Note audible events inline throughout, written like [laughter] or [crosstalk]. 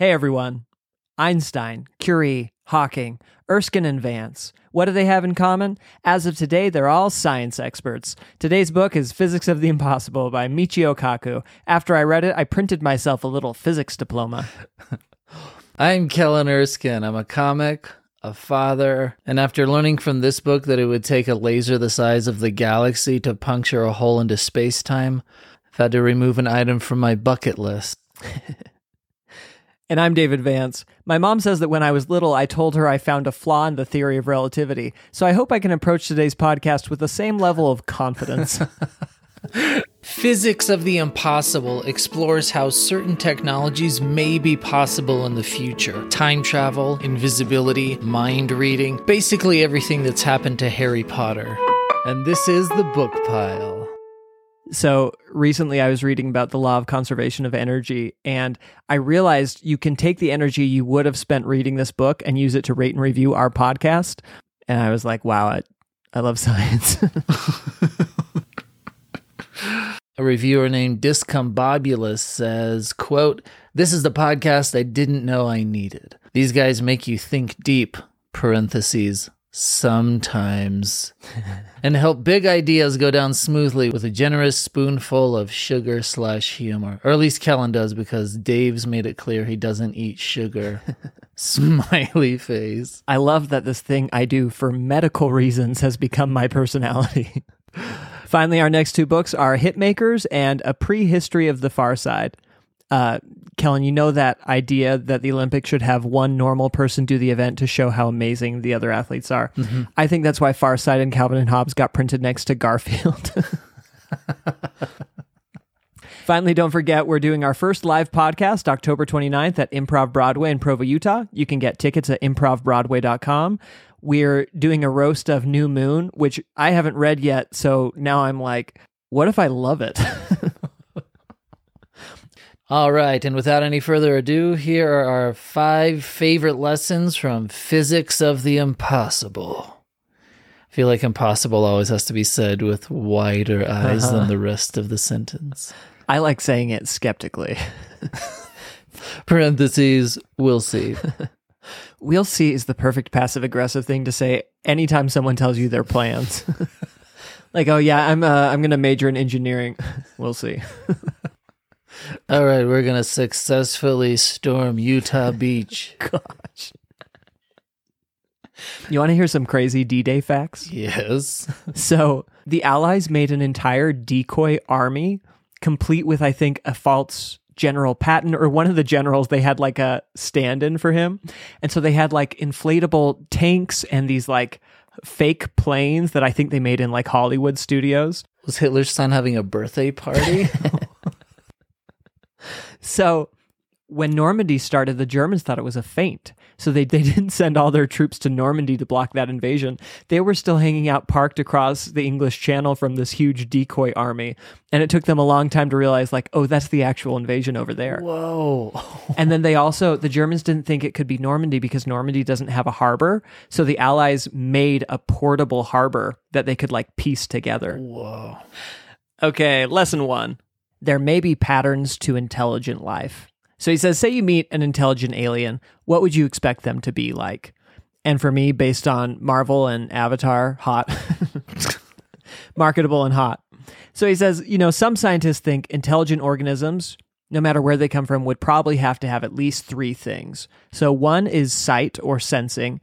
Hey everyone. Einstein, Curie, Hawking, Erskine, and Vance. What do they have in common? As of today, they're all science experts. Today's book is Physics of the Impossible by Michio Kaku. After I read it, I printed myself a little physics diploma. [laughs] I'm Kellen Erskine. I'm a comic, a father, and after learning from this book that it would take a laser the size of the galaxy to puncture a hole into space time, I've had to remove an item from my bucket list. [laughs] And I'm David Vance. My mom says that when I was little, I told her I found a flaw in the theory of relativity. So I hope I can approach today's podcast with the same level of confidence. [laughs] Physics of the Impossible explores how certain technologies may be possible in the future time travel, invisibility, mind reading, basically everything that's happened to Harry Potter. And this is the book pile. So recently I was reading about the law of conservation of energy and I realized you can take the energy you would have spent reading this book and use it to rate and review our podcast. And I was like, wow, I, I love [laughs] science. A reviewer named Discombobulous says, quote, This is the podcast I didn't know I needed. These guys make you think deep, parentheses, sometimes, and help big ideas go down smoothly with a generous spoonful of sugar slash humor. Or at least Kellen does because Dave's made it clear he doesn't eat sugar. [laughs] Smiley face. I love that this thing I do for medical reasons has become my personality. [laughs] Finally, our next two books are Hitmakers and A Prehistory of the Far Side. Uh, Kellen, you know that idea that the Olympics should have one normal person do the event to show how amazing the other athletes are. Mm-hmm. I think that's why Farside and Calvin and Hobbes got printed next to Garfield. [laughs] Finally, don't forget we're doing our first live podcast October 29th at Improv Broadway in Provo, Utah. You can get tickets at improvbroadway.com. We're doing a roast of New Moon, which I haven't read yet. So now I'm like, what if I love it? [laughs] All right, and without any further ado, here are our five favorite lessons from Physics of the Impossible. I feel like impossible always has to be said with wider eyes uh-huh. than the rest of the sentence. I like saying it skeptically. [laughs] Parentheses, we'll see. [laughs] we'll see is the perfect passive aggressive thing to say anytime someone tells you their plans. [laughs] like, oh yeah, I'm uh, I'm going to major in engineering. we'll see. All right, we're gonna successfully storm Utah Beach. [laughs] Gosh. You want to hear some crazy D Day facts? Yes. [laughs] so, the Allies made an entire decoy army, complete with, I think, a false General Patton or one of the generals. They had like a stand in for him. And so they had like inflatable tanks and these like fake planes that I think they made in like Hollywood studios. Was Hitler's son having a birthday party? [laughs] So when Normandy started, the Germans thought it was a feint. So they, they [laughs] didn't send all their troops to Normandy to block that invasion. They were still hanging out parked across the English Channel from this huge decoy army. And it took them a long time to realize, like, oh, that's the actual invasion over there. Whoa. and then they also, the Germans didn't think it could be Normandy because Normandy doesn't have a harbor. So the Allies made a portable harbor that they could, like, piece together. Whoa. Okay, lesson one there may be patterns to intelligent life. So he says, say you meet an intelligent alien, what would you expect them to be like? And for me, based on Marvel and Avatar, hot. [laughs] Marketable and hot. So he says, you know, some scientists think intelligent organisms, no matter where they come from, would probably have to have at least three things. So one is sight or sensing,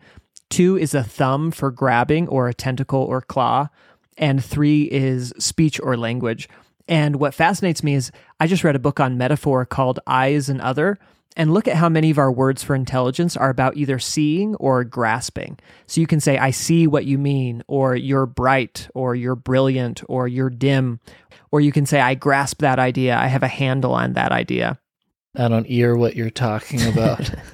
two is a thumb for grabbing or a tentacle or claw, and three is speech or language. And what fascinates me is I just read a book on metaphor called I Is an Other. And look at how many of our words for intelligence are about either seeing or grasping. So you can say, I see what you mean, or you're bright, or you're brilliant, or you're dim. Or you can say, I grasp that idea. I have a handle on that idea. I don't hear what you're talking about. [laughs] [laughs]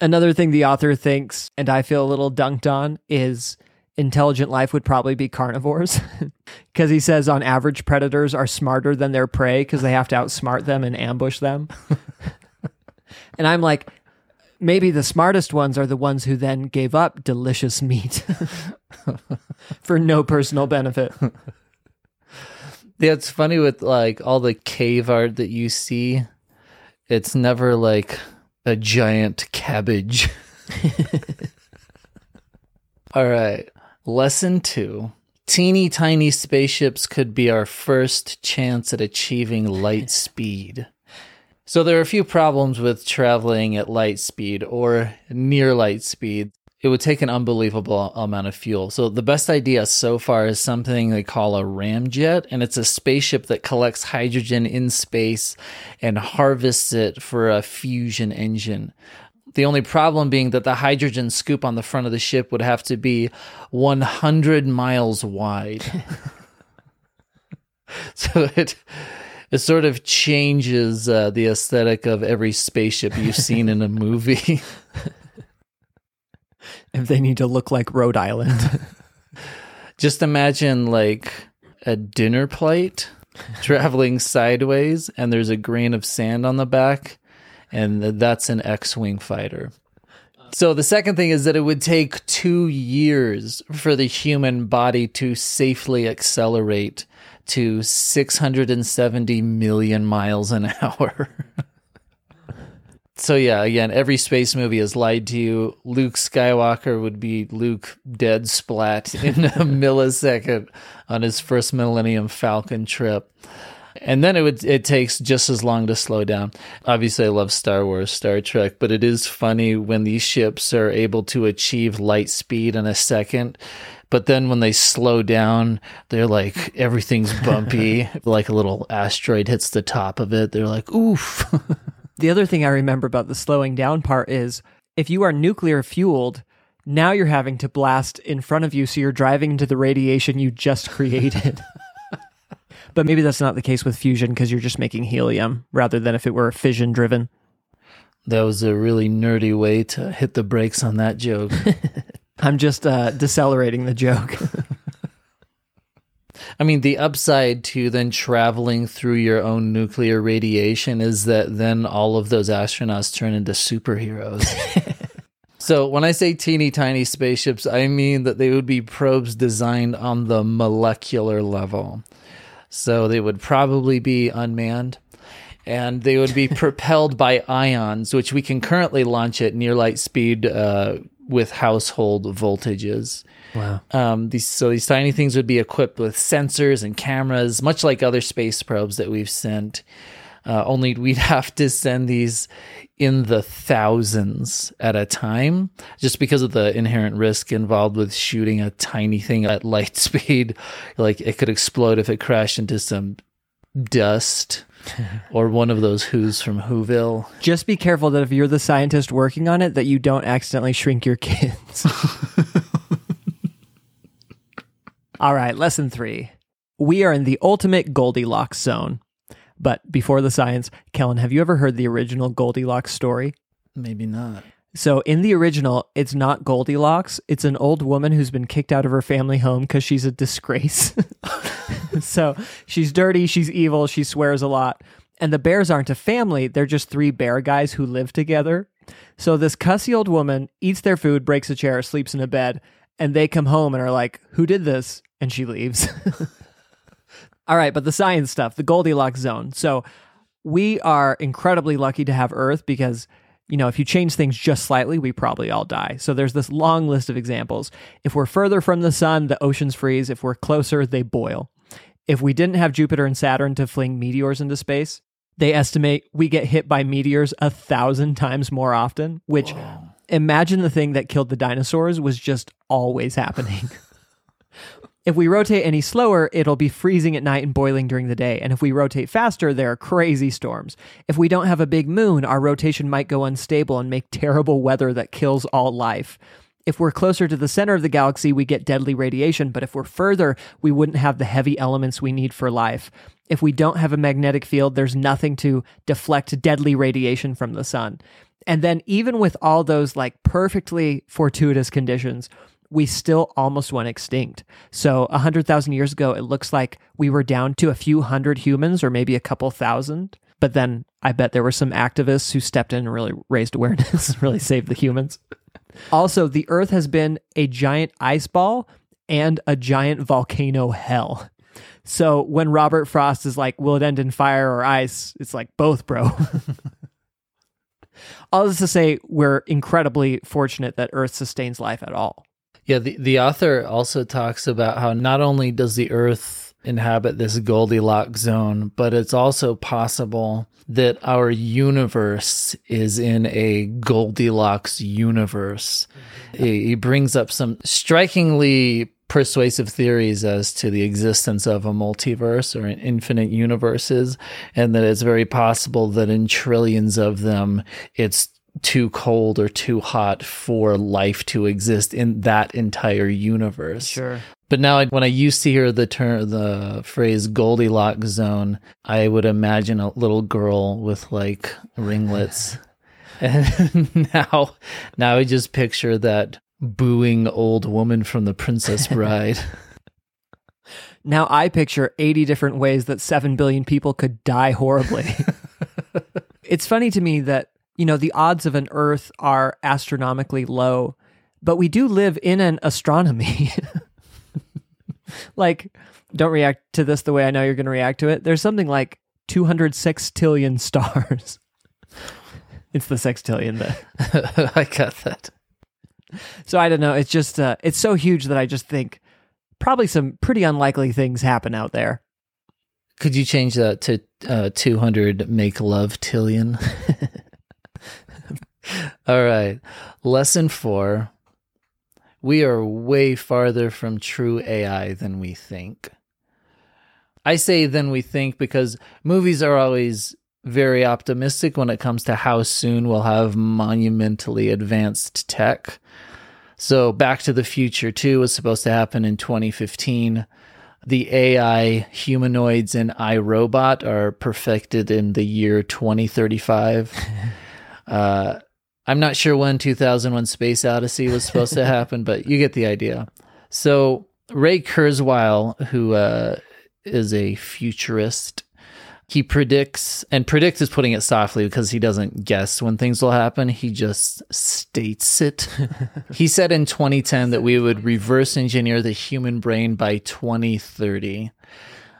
Another thing the author thinks, and I feel a little dunked on, is intelligent life would probably be carnivores [laughs] because he says on average predators are smarter than their prey because they have to outsmart them and ambush them [laughs] and i'm like maybe the smartest ones are the ones who then gave up delicious meat [laughs] for no personal benefit yeah it's funny with like all the cave art that you see It's never like a giant cabbage. All right. Lesson two. Teeny tiny spaceships could be our first chance at achieving light [laughs] speed. So, there are a few problems with traveling at light speed or near light speed. It would take an unbelievable amount of fuel. So, the best idea so far is something they call a ramjet, and it's a spaceship that collects hydrogen in space and harvests it for a fusion engine. The only problem being that the hydrogen scoop on the front of the ship would have to be 100 miles wide. [laughs] so it it sort of changes uh, the aesthetic of every spaceship you've seen in a movie. [laughs] if they need to look like Rhode Island. [laughs] Just imagine like a dinner plate traveling sideways and there's a grain of sand on the back and that's an X-wing fighter. So the second thing is that it would take 2 years for the human body to safely accelerate to 670 million miles an [laughs] hour. so yeah, again, every space movie has lied to you. Luke Skywalker would be Luke dead splat [laughs] in a millisecond on his first Millennium Falcon trip and then it would it takes just as long to slow down. Obviously, I love Star Wars, Star Trek, but it is funny when these ships are able to achieve light speed in a second. But then when they slow down, they're like everything's bumpy, [laughs] like a little asteroid hits the top of it. They're like, oof. [laughs] the other thing I remember about the slowing down part is if you are nuclear fueled, now you're having to blast in front of you, so you're driving into the radiation you just created. [laughs] But maybe that's not the case with fusion because you're just making helium rather than if it were fission driven. That was a really nerdy way to hit the brakes on that joke. [laughs] I'm just uh, decelerating the joke. [laughs] I mean, the upside to then traveling through your own nuclear radiation is that then all of those astronauts turn into superheroes. [laughs] so, when I say teeny tiny spaceships, I mean that they would be probes designed on the molecular level. So they would probably be unmanned and they would be [laughs] propelled by ions, which we can currently launch at near light speed uh, with household voltages. Wow. Um, these, so these tiny things would be equipped with sensors and cameras, much like other space probes that we've sent. Uh, only we'd [laughs] have to send these in the thousands at a time just because of the inherent risk involved with shooting a tiny thing at light [laughs] speed. Like it could explode if it crashed into some dust [laughs] or one of those Who's from Whoville. Just be careful that if you're the scientist working on it, that you don't accidentally shrink your kids. [laughs] All right, lesson three. We are in the ultimate Goldilocks zone. But before the science, Kellen, have you ever heard the original Goldilocks story? Maybe not. So in the original, it's not Goldilocks. It's an old woman who's been kicked out of her family home because she's a disgrace. [laughs] so she's dirty, she's evil, she swears a lot. And the bears aren't a family, they're just three bear guys who live together. So this cussy old woman eats their food, breaks a chair, sleeps in a bed, and they come home and are like, Who did this? And she leaves. [laughs] All right, but the science stuff, the Goldilocks zone. So we are incredibly lucky to have Earth because, you know, if you change things just slightly, we probably all die. So there's this long list of examples. If we're further from the sun, the oceans freeze. If we're closer, they boil. If we didn't have Jupiter and Saturn to fling meteors into space, they estimate we get hit by meteors a thousand times more often, which Whoa. imagine the thing that killed the dinosaurs was just always happening. [laughs] If we rotate any slower, it'll be freezing at night and boiling during the day. And if we rotate faster, there are crazy storms. If we don't have a big moon, our rotation might go unstable and make terrible weather that kills all life. If we're closer to the center of the galaxy, we get deadly radiation, but if we're further, we wouldn't have the heavy elements we need for life. If we don't have a magnetic field, there's nothing to deflect deadly radiation from the sun. And then, even with all those like perfectly fortuitous conditions, we still almost went extinct. So 100,000 years ago, it looks like we were down to a few hundred humans or maybe a couple thousand. But then I bet there were some activists who stepped in and really raised awareness, [laughs] really saved the humans. Also, the Earth has been a giant ice ball and a giant volcano hell. So when Robert Frost is like, will it end in fire or ice? It's like both, bro. [laughs] All this to say, we're incredibly fortunate that Earth sustains life at all. Yeah, the, the author also talks about how not only does the Earth inhabit this Goldilocks zone, but it's also possible that our universe is in a Goldilocks universe. He, he brings up some strikingly persuasive theories as to the existence of a multiverse or infinite universes, and that it's very possible that in trillions of them, it's too cold or too hot for life to exist in that entire universe. Sure. But now, when I used to hear the term, the phrase Goldilocks zone, I would imagine a little girl with like ringlets. [laughs] and [laughs] now, now I just picture that booing old woman from The Princess [laughs] Bride. now I picture 80 different ways that 7 billion people could die horribly. it's funny to me that you know, the odds of an Earth are astronomically low, but we do live in an astronomy. [laughs] like, don't react to this the way I know you're going to react to it. There's something like 200 sextillion stars. [laughs] it's the sextillion that [laughs] I got that. So I don't know. It's just, uh, it's so huge that I just think probably some pretty unlikely things happen out there. Could you change that to uh, 200 make love tillion? All right. Lesson four. We are way farther from true AI than we think. I say than we think because movies are always very optimistic when it comes to how soon we'll have monumentally advanced tech. So, Back to the Future 2 was supposed to happen in 2015. The AI humanoids in iRobot are perfected in the year 2035. [laughs] uh, I'm not sure when 2001 Space Odyssey was supposed to happen, but you get the idea. So Ray Kurzweil, who uh, is a futurist, he predicts, and predicts is putting it softly because he doesn't guess when things will happen. He just states it. [laughs] he said in 2010 that we would reverse engineer the human brain by 2030.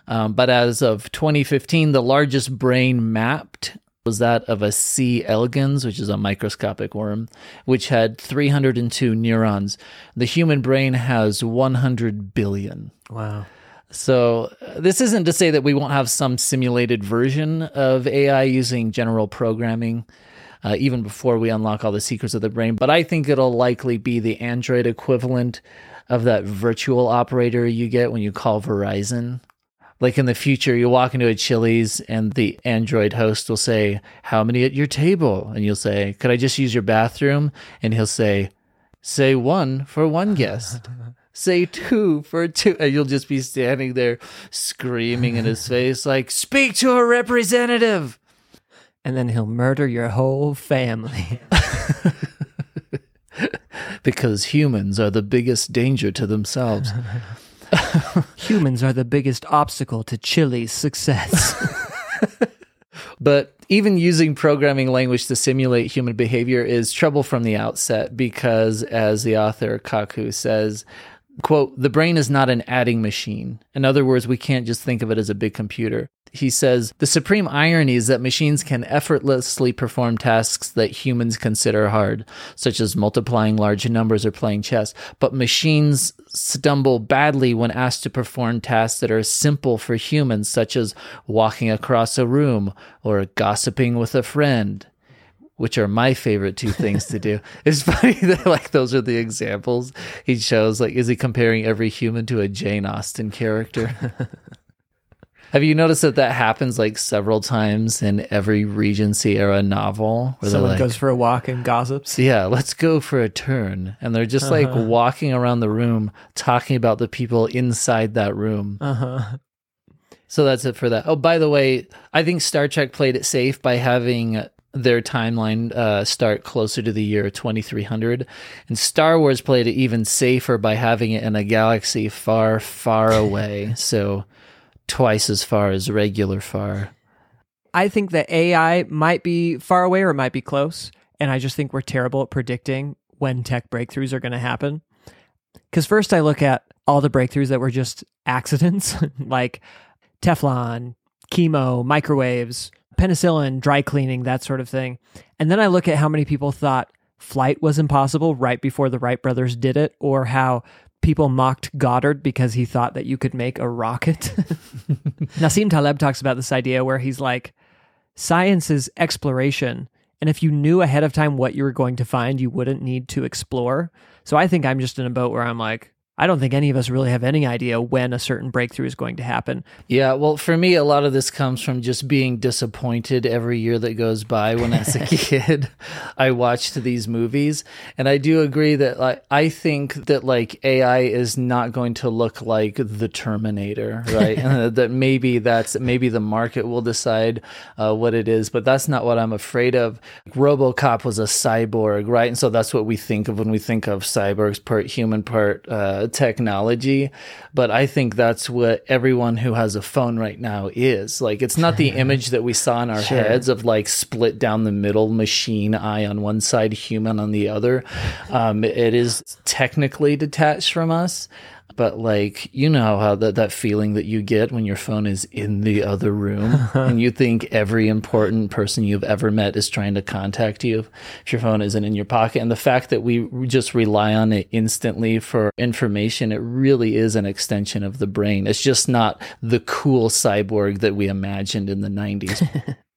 Um, but as of 2015, the largest brain mapped was that of a C. elegans, which is a microscopic worm, which had 302 neurons. The human brain has 100 billion. Wow. So, uh, this isn't to say that we won't have some simulated version of AI using general programming, uh, even before we unlock all the secrets of the brain, but I think it'll likely be the Android equivalent of that virtual operator you get when you call Verizon like in the future, you walk into a Chili's and the Android host will say, How many at your table? And you'll say, Could I just use your bathroom? And he'll say, Say one for one guest. [laughs] say two for two. And you'll just be standing there screaming in his [laughs] face, like, Speak to a representative. And then he'll murder your whole family. [laughs] because humans are the biggest danger to themselves. [laughs] Humans are the biggest obstacle to Chili's success. [laughs] but even using programming language to simulate human behavior is trouble from the outset because, as the author Kaku says, quote, the brain is not an adding machine. In other words, we can't just think of it as a big computer. He says, the supreme irony is that machines can effortlessly perform tasks that humans consider hard, such as multiplying large numbers or playing chess. But machines stumble badly when asked to perform tasks that are simple for humans, such as walking across a room or gossiping with a friend which are my favorite two things to do. [laughs] It's funny [laughs] that like those are the examples he shows. Like, is he comparing every human to a Jane Austen character? [laughs] Have you noticed that that happens like several times in every Regency era novel? Where Someone like, goes for a walk and gossips. Yeah, let's go for a turn, and they're just uh-huh. like walking around the room, talking about the people inside that room. Uh huh. So that's it for that. Oh, by the way, I think Star Trek played it safe by having their timeline uh, start closer to the year 2300. And Star Wars played it even safer by having it in a galaxy far, far [laughs] away. so twice as far as regular far. I think that AI might be far away or might be close. And I just think we're terrible at predicting when tech breakthroughs are going to happen. Because first I look at all the breakthroughs that were just accidents, [laughs] like Teflon, chemo, microwaves, penicillin, dry cleaning, that sort of thing. And then I look at how many people thought flight was impossible right before the Wright brothers did it, or how people mocked Goddard because he thought that you could make a rocket. [laughs] Nassim Taleb talks about this idea where he's like, science is exploration. And if you knew ahead of time what you were going to find, you wouldn't need to explore. So I think I'm just in a boat where I'm like, I don't think any of us really have any idea when a certain breakthrough is going to happen. Yeah, well, for me, a lot of this comes from just being disappointed every year that goes by. When as a [laughs] kid, I watched these movies, and I do agree that like I think that like AI is not going to look like the Terminator, right? [laughs] that maybe that's maybe the market will decide uh, what it is, but that's not what I'm afraid of. RoboCop was a cyborg, right? And so that's what we think of when we think of cyborgs, part human, part. Uh, technology, but I think that's what everyone who has a phone right now is. Like, it's not the image that we saw in our sure. heads of like split down the middle, machine eye on one side, human on the other. Um, it is technically detached from us but like you know how that that feeling that you get when your phone is in the other room [laughs] and you think every important person you've ever met is trying to contact you if your phone isn't in your pocket. And the fact that we just rely on it instantly for information it really is an extension of the brain. It's just not the cool cyborg that we imagined in the 90s [laughs]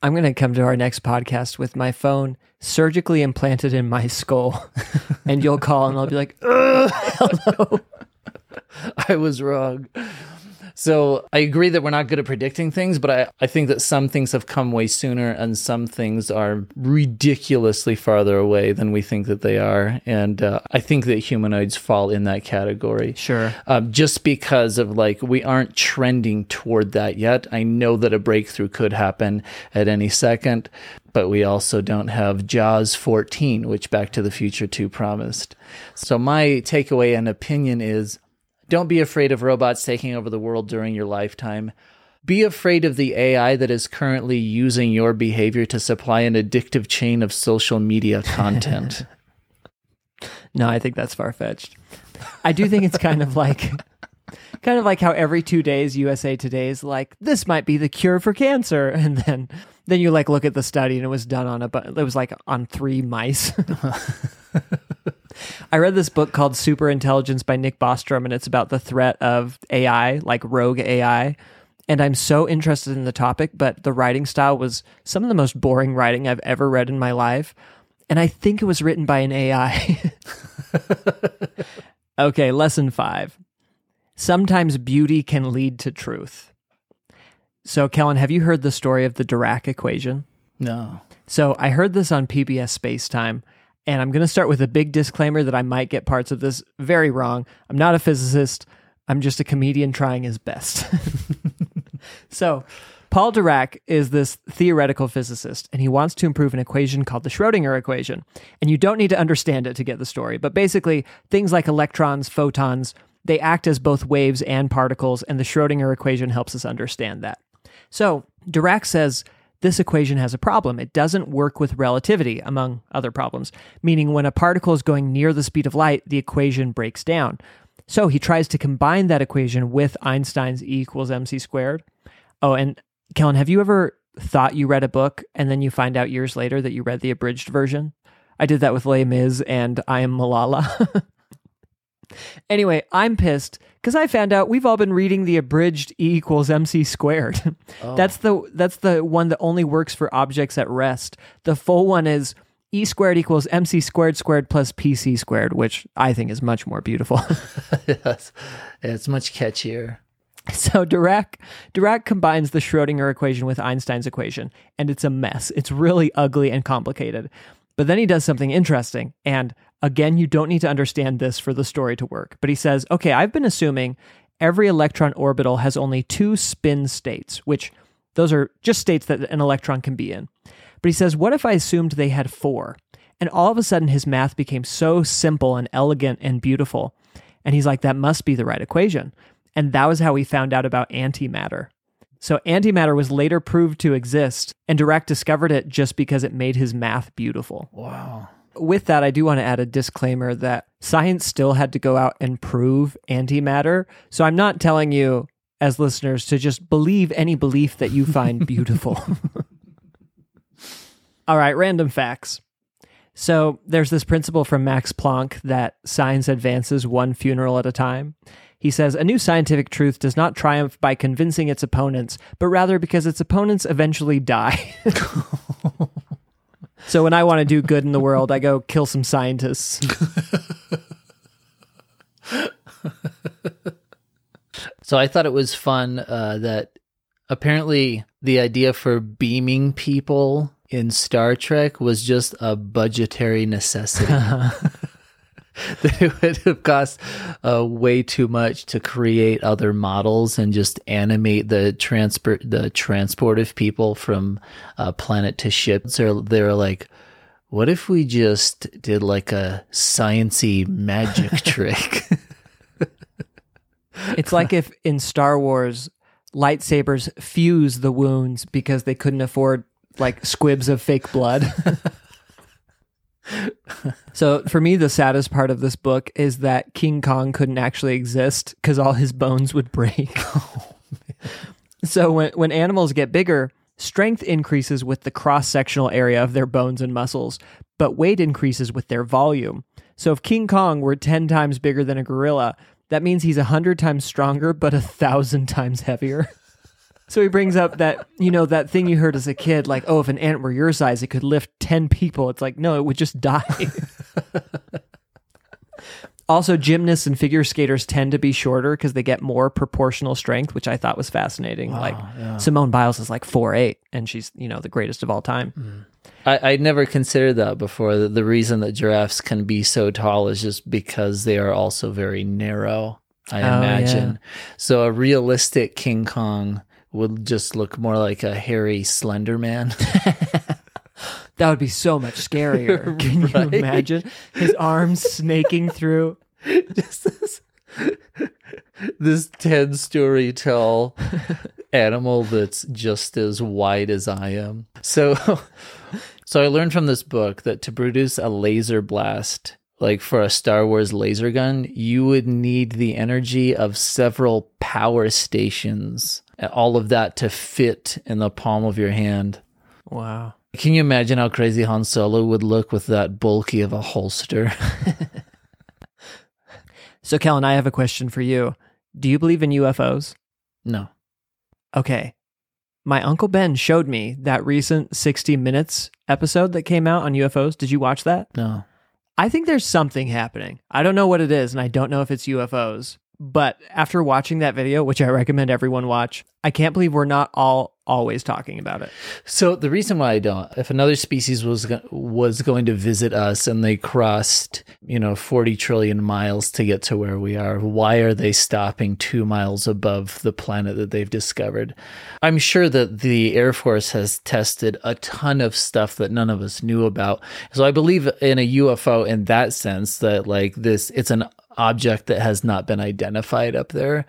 I'm going to come to our next podcast with my phone surgically implanted in my skull. [laughs] and you'll call and I'll be like, hello. [laughs] I was wrong. So I agree that we're not good at predicting things, but I, I think that some things have come way sooner and some things are ridiculously farther away than we think that they are. And uh, I think that humanoids fall in that category. Sure. Um, just because of like, we aren't trending toward that yet. I know that a breakthrough could happen at any second, but we also don't have Jaws 14, which Back to the Future 2 promised. So my takeaway and opinion is don't be afraid of robots taking over the world during your lifetime. Be afraid of the AI that is currently using your behavior to supply an addictive chain of social media [laughs] content. no, I think that's far fetched. I do think it's kind of like kind of like how every 2 days USA Today is like this might be the cure for cancer [laughs] and then then you like look at the study and it was done on a but it was like on 3 mice. [laughs] I read this book called Super Intelligence by Nick Bostrom, and it's about the threat of AI, like rogue AI. And I'm so interested in the topic, but the writing style was some of the most boring writing I've ever read in my life. And I think it was written by an AI. [laughs] okay, lesson five. Sometimes beauty can lead to truth. So, Kellen, have you heard the story of the Dirac equation? No. So, I heard this on PBS Space Time and I'm going to start with a big disclaimer that I might get parts of this very wrong. I'm not a physicist, I'm just a comedian trying his best. [laughs] so, Paul Dirac is this theoretical physicist, and he wants to improve an equation called the Schrodinger equation. And you don't need to understand it to get the story, but basically, things like electrons, photons, they act as both waves and particles, and the Schrodinger equation helps us understand that. So, Dirac says this equation has a problem. It doesn't work with relativity, among other problems, meaning when a particle is going near the speed of light, the equation breaks down. So he tries to combine that equation with Einstein's E equals mc squared. Oh, and Kellen, have you ever thought you read a book and then you find out years later that you read the abridged version? I did that with Les Mis and I Am Malala. [laughs] Anyway, I'm pissed because I found out we've all been reading the abridged E equals MC squared. [laughs] Oh. That's the that's the one that only works for objects at rest. The full one is E squared equals MC squared squared plus PC squared, which I think is much more beautiful. yes. [laughs] [laughs] It's much catchier. So Dirac Dirac combines the Schrodinger equation with Einstein's equation, and it's a mess. It's really ugly and complicated. But then he does something interesting, and Again, you don't need to understand this for the story to work. But he says, okay, I've been assuming every electron orbital has only two spin states, which those are just states that an electron can be in. But he says, what if I assumed they had four? And all of a sudden, his math became so simple and elegant and beautiful. And he's like, that must be the right equation. And that was how we found out about antimatter. So, antimatter was later proved to exist, and Dirac discovered it just because it made his math beautiful. Wow with that, I do want to add a disclaimer that science still had to go out and prove antimatter. So I'm not telling you as listeners to just believe any belief that you find [laughs] beautiful. All right, random facts. So there's this principle from Max Planck that science advances one funeral at a time. He says a new scientific truth does not triumph by convincing its opponents, but rather because its opponents eventually die. [laughs] [laughs] so when I want to do good in the world, I go kill some scientists. So I thought it was fun uh, that apparently the idea for beaming people in Star Trek was just a budgetary necessity. [laughs] [laughs] that it would have cost uh, way too much to create other models and just animate the transport the transport of people from uh, planet to ship. So they're like, what if we just did like a sciency magic [laughs] trick? [laughs] It's like if in Star Wars, lightsabers fuse the wounds because they couldn't afford like squibs of fake blood. So for me, the saddest part of this book is that King Kong couldn't actually exist because all his bones would break. [laughs] Oh, so when when animals get bigger, strength increases with the cross sectional area of their bones and muscles, but weight increases with their volume. So if King Kong were ten times bigger than a gorilla, that means he's a hundred times stronger, but a thousand times heavier. [laughs] So he brings up that, you know, that thing you heard as a kid, like, oh, if an ant were your size, it could lift 10 people. It's like, no, it would just die. [laughs] also, gymnasts and figure skaters tend to be shorter because they get more proportional strength, which I thought was fascinating. like, yeah. Simone Biles is like four eight, and she's, you know, the greatest of all time. Mm. I, I'd never considered that before. The, the reason that giraffes can be so tall is just because they are also very narrow, I Oh, imagine. So a realistic King Kong would just look more like a hairy slender man. [laughs] That would be so much scarier. [laughs] Can you imagine his arms snaking through? [laughs] just this, this 10 story tall animal that's just as wide as I am. So so I learned from this book that to produce a laser blast like for a Star Wars laser gun, you would need the energy of several power stations. All of that to fit in the palm of your hand. Wow. Can you imagine how crazy Han Solo would look with that bulky of a holster? [laughs] So, Kellen, I have a question for you. Do you believe in UFOs? no. Okay. My Uncle Ben showed me that recent 60 Minutes episode that came out on UFOs. Did you watch that? No. I think there's something happening. I don't know what it is, and I don't know if it's UFOs. But after watching that video, which I recommend everyone watch, I can't believe we're not all always talking about it. So the reason why I don't, if another species was was going to visit us and they crossed, you know, forty trillion miles to get to where we are, why are they stopping two miles above the planet that they've discovered? I'm sure that the Air Force has tested a ton of stuff that none of us knew about. So I believe in a UFO in that sense that like this, it's an object that has not been identified up there.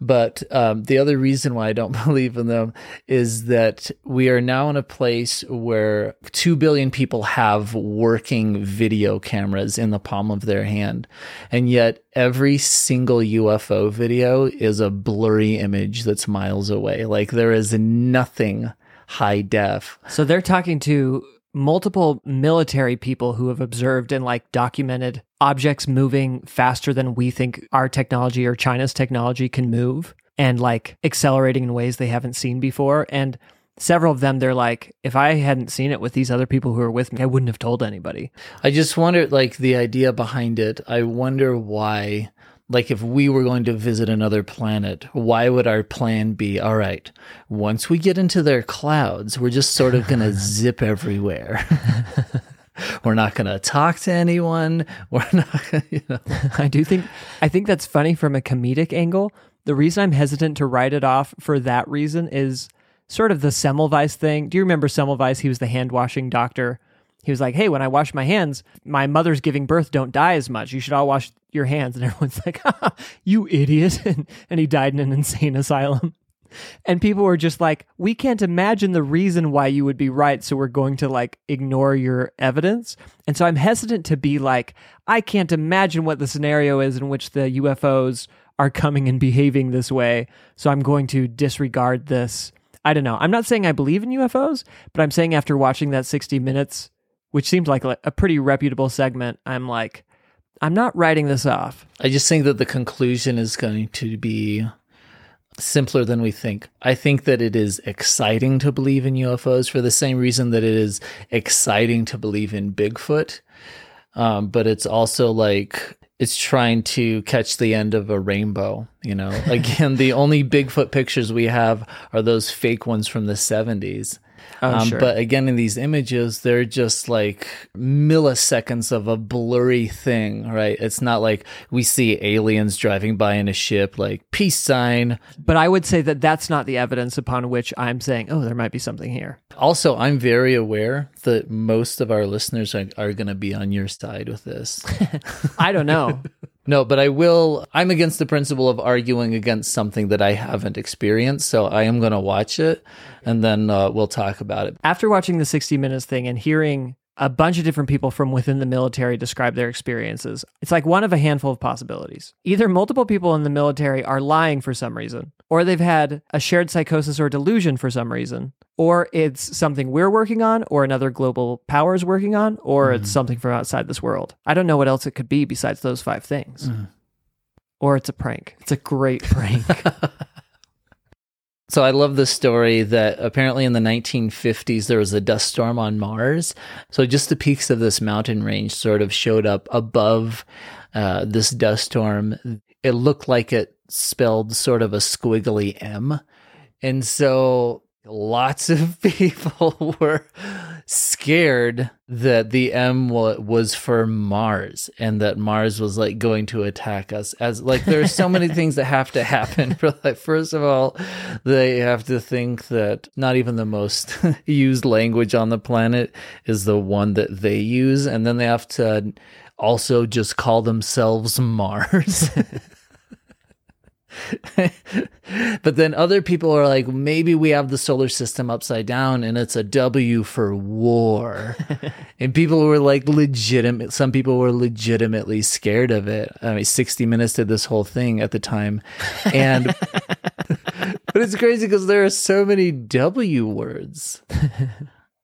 But um, the other reason why I don't [laughs] believe in them is that we are now in a place where 2 billion people have working video cameras in the palm of their hand. And yet every single UFO video is a blurry image that's miles away. Like there is nothing high def. So they're talking to multiple military people who have observed and like documented objects moving faster than we think our technology or China's technology can move and like accelerating in ways they haven't seen before and several of them they're like if I hadn't seen it with these other people who are with me I wouldn't have told anybody. I just wonder, like, the idea behind it. I wonder why, like, if we were going to visit another planet, why would our plan be, all right, once we get into their clouds, we're just sort of going [laughs] to zip everywhere. [laughs] we're not going to talk to anyone. [laughs] We're not, you know. I do think I think that's funny from a comedic angle. The reason I'm hesitant to write it off for that reason is sort of the Semmelweis thing. Do you remember Semmelweis? He was the hand washing doctor. He was like, "Hey, when I wash my hands, my mother's giving birth don't die as much. You should all wash your hands." And [laughs] everyone's like, "Ha, [laughs] "You idiot!" [laughs] And, and he died in an insane asylum. And people were just like, "We can't imagine the reason why you would be right, so we're going to like ignore your evidence." And so I'm hesitant to be like, "I can't imagine what the scenario is in which the UFOs are coming and behaving this way. So I'm going to disregard this. I don't know. I'm not saying I believe in UFOs, but I'm saying after watching that 60 minutes, which seemed like a pretty reputable segment, I'm like, I'm not writing this off. I just think that the conclusion is going to be simpler than we think. I think that it is exciting to believe in UFOs for the same reason that it is exciting to believe in Bigfoot. Um, but it's also like it's trying to catch the end of a rainbow. You know, [laughs] again, the only Bigfoot pictures we have are those fake ones from the 70s. Oh, um, sure. But again, in these images, they're just like milliseconds of a blurry thing, right? It's not like we see aliens driving by in a ship, like peace sign. But I would say that that's not the evidence upon which I'm saying, oh, there might be something here. Also, I'm very aware that most of our listeners are, are going to be on your side with this. [laughs] I don't know. No, but I will. I'm against the principle of arguing against something that I haven't experienced. So I am going to watch it and then uh, we'll talk about it. After watching the 60 Minutes thing and hearing a bunch of different people from within the military describe their experiences, it's like one of a handful of possibilities. Either multiple people in the military are lying for some reason, or they've had a shared psychosis or delusion for some reason, or it's something we're working on, or another global power is working on, or it's mm-hmm. something from outside this world. I don't know what else it could be besides those five things. Mm-hmm. Or it's a prank. It's a great prank. [laughs] So I love the story that apparently in the 1950s there was a dust storm on Mars. So just the peaks of this mountain range sort of showed up above uh, this dust storm. It looked like it spelled sort of a squiggly M. And so lots of [laughs] people were scared that the M was for Mars and that Mars was like going to attack us. As like there's so [laughs] many things that have to happen for like first of all they have to think that not even the most [laughs] used language on the planet is the one that they use and then they have to also just call themselves Mars [laughs] but then other people are like, maybe we have the solar system upside down and it's a W for war. [laughs] and people were like legitimate, some people were legitimately scared of it. I mean, 60 Minutes did this whole thing at the time. And, [laughs] but it's crazy because there are so many W words.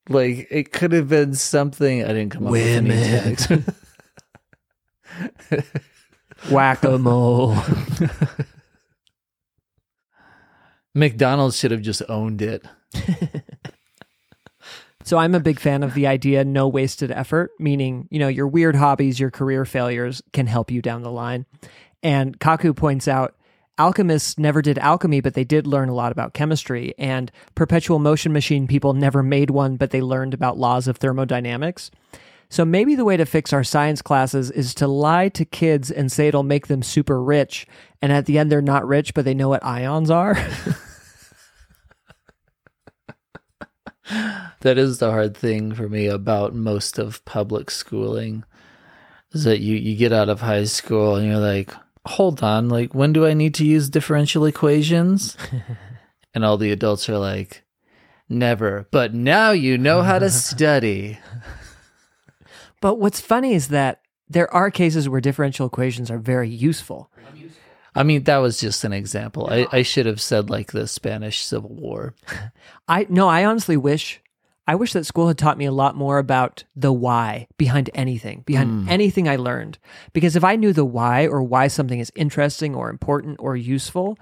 like, it could have been something, I didn't come up with any Women. text. Whack a mole. McDonald's should have just owned it. [laughs] So I'm a big fan of the idea no wasted effort, meaning, you know, your weird hobbies, your career failures can help you down the line. And Kaku points out alchemists never did alchemy, but they did learn a lot about chemistry. And perpetual motion machine people never made one, but they learned about laws of thermodynamics. So maybe the way to fix our science classes is to lie to kids and say it'll make them super rich. And at the end, they're not rich, but they know what ions are. [laughs] That is the hard thing for me about most of public schooling is that you, you get out of high school and you're like, hold on, like when do I need to use differential equations? [laughs] and all the adults are like, never. But now you know how to study. [laughs] But what's funny is that there are cases where differential equations are very useful. I mean, that was just an example. I, I should have said like the Spanish Civil War. I no, I honestly wish I wish that school had taught me a lot more about the why behind anything, behind hmm. anything I learned. Because if I knew the why or why something is interesting or important or useful,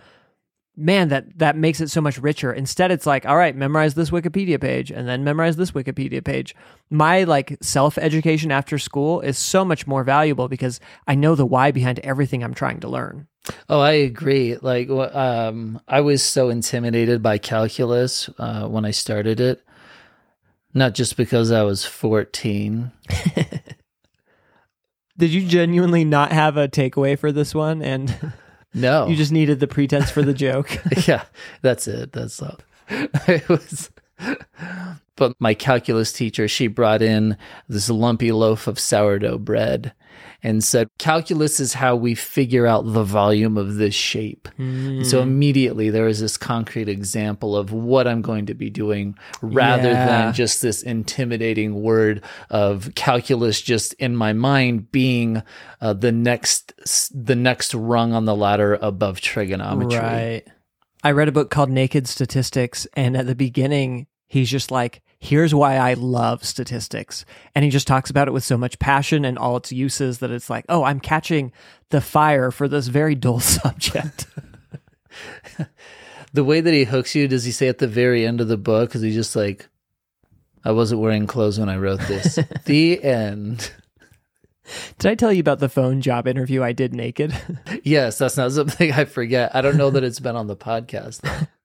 man, that that makes it so much richer. Instead, it's like, all right, memorize this Wikipedia page and then memorize this Wikipedia page. My like self education after school is so much more valuable because I know the why behind everything I'm trying to learn. Oh, I agree. Like, um, I was so intimidated by calculus uh, when I started it. Not just because I was 14. [laughs] Did you genuinely not have a takeaway for this one and [laughs] No. you just needed the pretense for the [laughs] joke? yeah, that's it. That's all. [laughs] it was, But my calculus teacher, she brought in this lumpy loaf of sourdough bread and said, Calculus is how we figure out the volume of this shape. Mm. So immediately there is this concrete example of what I'm going to be doing rather yeah. than just this intimidating word of calculus just in my mind being uh, the next the next rung on the ladder above trigonometry. Right. I read a book called Naked Statistics and at the beginning he's just like here's why I love statistics. And he just talks about it with so much passion and all its uses that it's like, oh, I'm catching the fire for this very dull [laughs] subject. the way that he hooks you, does he say at the very end of the book? Is he just like, I wasn't wearing clothes when I wrote this? [laughs] the end. Did I tell you about the phone job interview I did naked? yes, that's not something I forget. I don't know that it's been on the podcast. [laughs]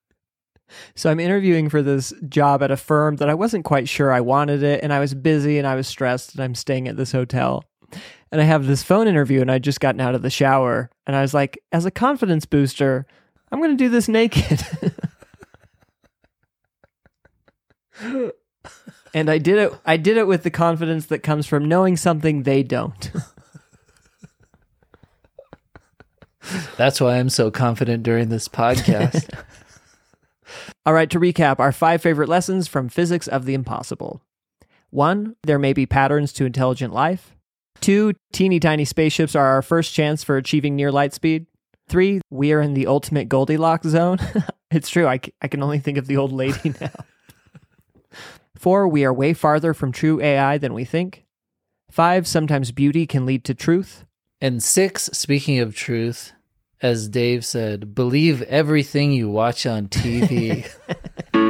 So I'm interviewing for this job at a firm that I wasn't quite sure I wanted it, and I was busy and I was stressed, and I'm staying at this hotel. And I have this phone interview, and I'd just gotten out of the shower, and I was like, as a confidence booster, I'm going to do this naked. [laughs] and I did it. I did it with the confidence that comes from knowing something they don't. [laughs] That's why I'm so confident during this podcast. [laughs] All right, to recap our five favorite lessons from Physics of the Impossible. One, there may be patterns to intelligent life. Two, teeny tiny spaceships are our first chance for achieving near light speed. Three, we are in the ultimate Goldilocks zone. [laughs] it's true, I, c- I can only think of the old lady [laughs] now. Four, we are way farther from true AI than we think. Five, sometimes beauty can lead to truth. And six, speaking of truth, as Dave said, believe everything you watch on TV. [laughs]